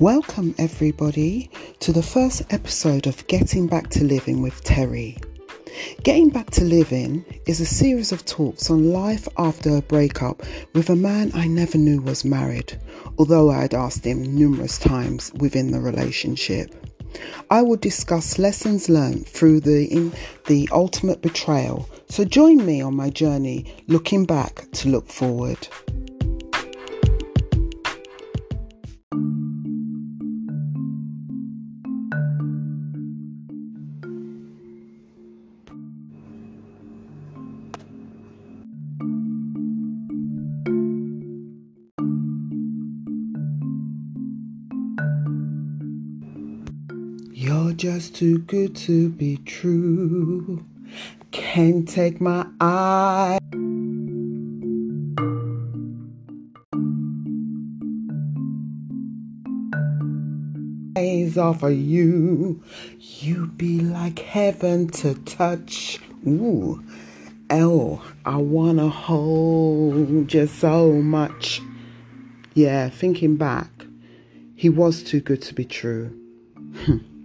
Welcome, everybody, to the first episode of Getting Back to Living with Terry. Getting Back to Living is a series of talks on life after a breakup with a man I never knew was married, although I had asked him numerous times within the relationship. I will discuss lessons learned through the the ultimate betrayal. So join me on my journey looking back to look forward. You're just too good to be true. Can't take my eye. Eyes off of you. You be like heaven to touch. Ooh. Oh, I wanna hold you so much. Yeah, thinking back, he was too good to be true.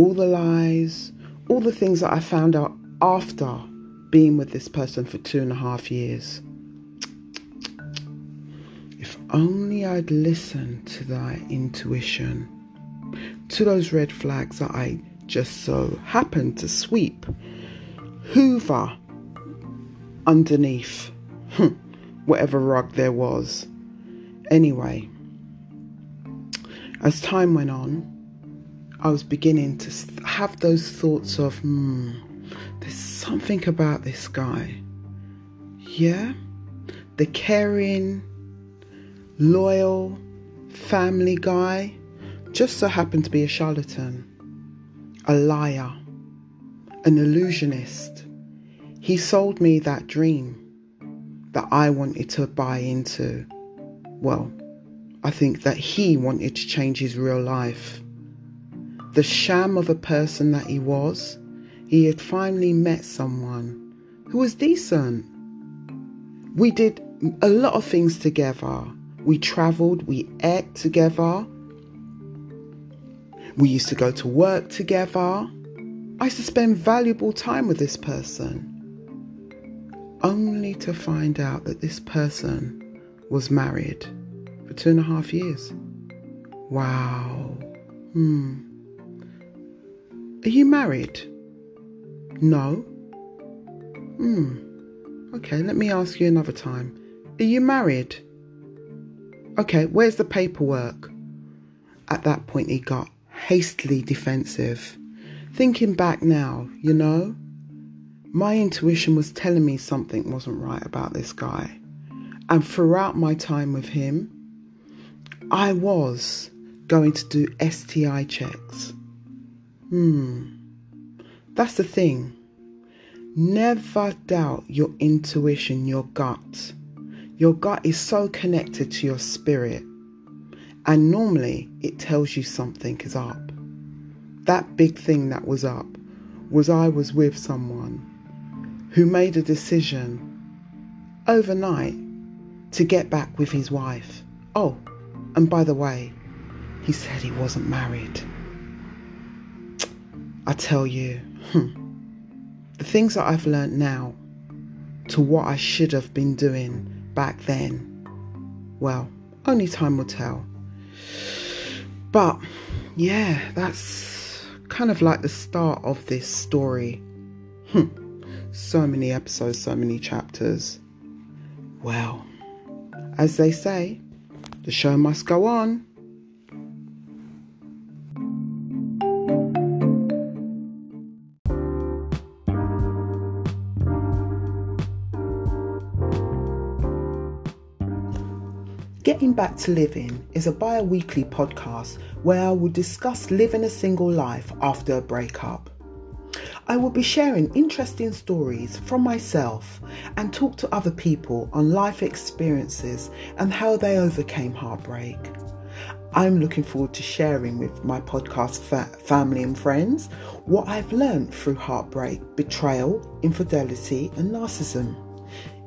all the lies, all the things that I found out after being with this person for two and a half years. If only I'd listened to that intuition, to those red flags that I just so happened to sweep, hoover underneath hmm, whatever rug there was. Anyway, as time went on, I was beginning to have those thoughts of, hmm, there's something about this guy. Yeah? The caring, loyal, family guy just so happened to be a charlatan, a liar, an illusionist. He sold me that dream that I wanted to buy into. Well, I think that he wanted to change his real life the sham of a person that he was, he had finally met someone who was decent. We did a lot of things together. We traveled, we ate together. We used to go to work together. I used to spend valuable time with this person. Only to find out that this person was married for two and a half years. Wow. Hmm. Are you married? No. Hmm. Okay, let me ask you another time. Are you married? Okay, where's the paperwork? At that point, he got hastily defensive. Thinking back now, you know, my intuition was telling me something wasn't right about this guy. And throughout my time with him, I was going to do STI checks. Hmm. That's the thing. Never doubt your intuition, your gut. Your gut is so connected to your spirit. And normally it tells you something is up. That big thing that was up was I was with someone who made a decision overnight to get back with his wife. Oh, and by the way, he said he wasn't married. I tell you, hmm, the things that I've learned now to what I should have been doing back then, well, only time will tell. But yeah, that's kind of like the start of this story. Hmm. So many episodes, so many chapters. Well, as they say, the show must go on. Getting Back to Living is a bi weekly podcast where I will discuss living a single life after a breakup. I will be sharing interesting stories from myself and talk to other people on life experiences and how they overcame heartbreak. I'm looking forward to sharing with my podcast fa- family and friends what I've learned through heartbreak, betrayal, infidelity, and narcissism.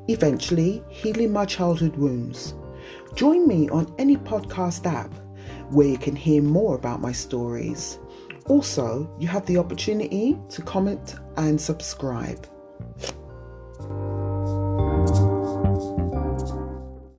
Eventually, healing my childhood wounds. Join me on any podcast app where you can hear more about my stories. Also, you have the opportunity to comment and subscribe.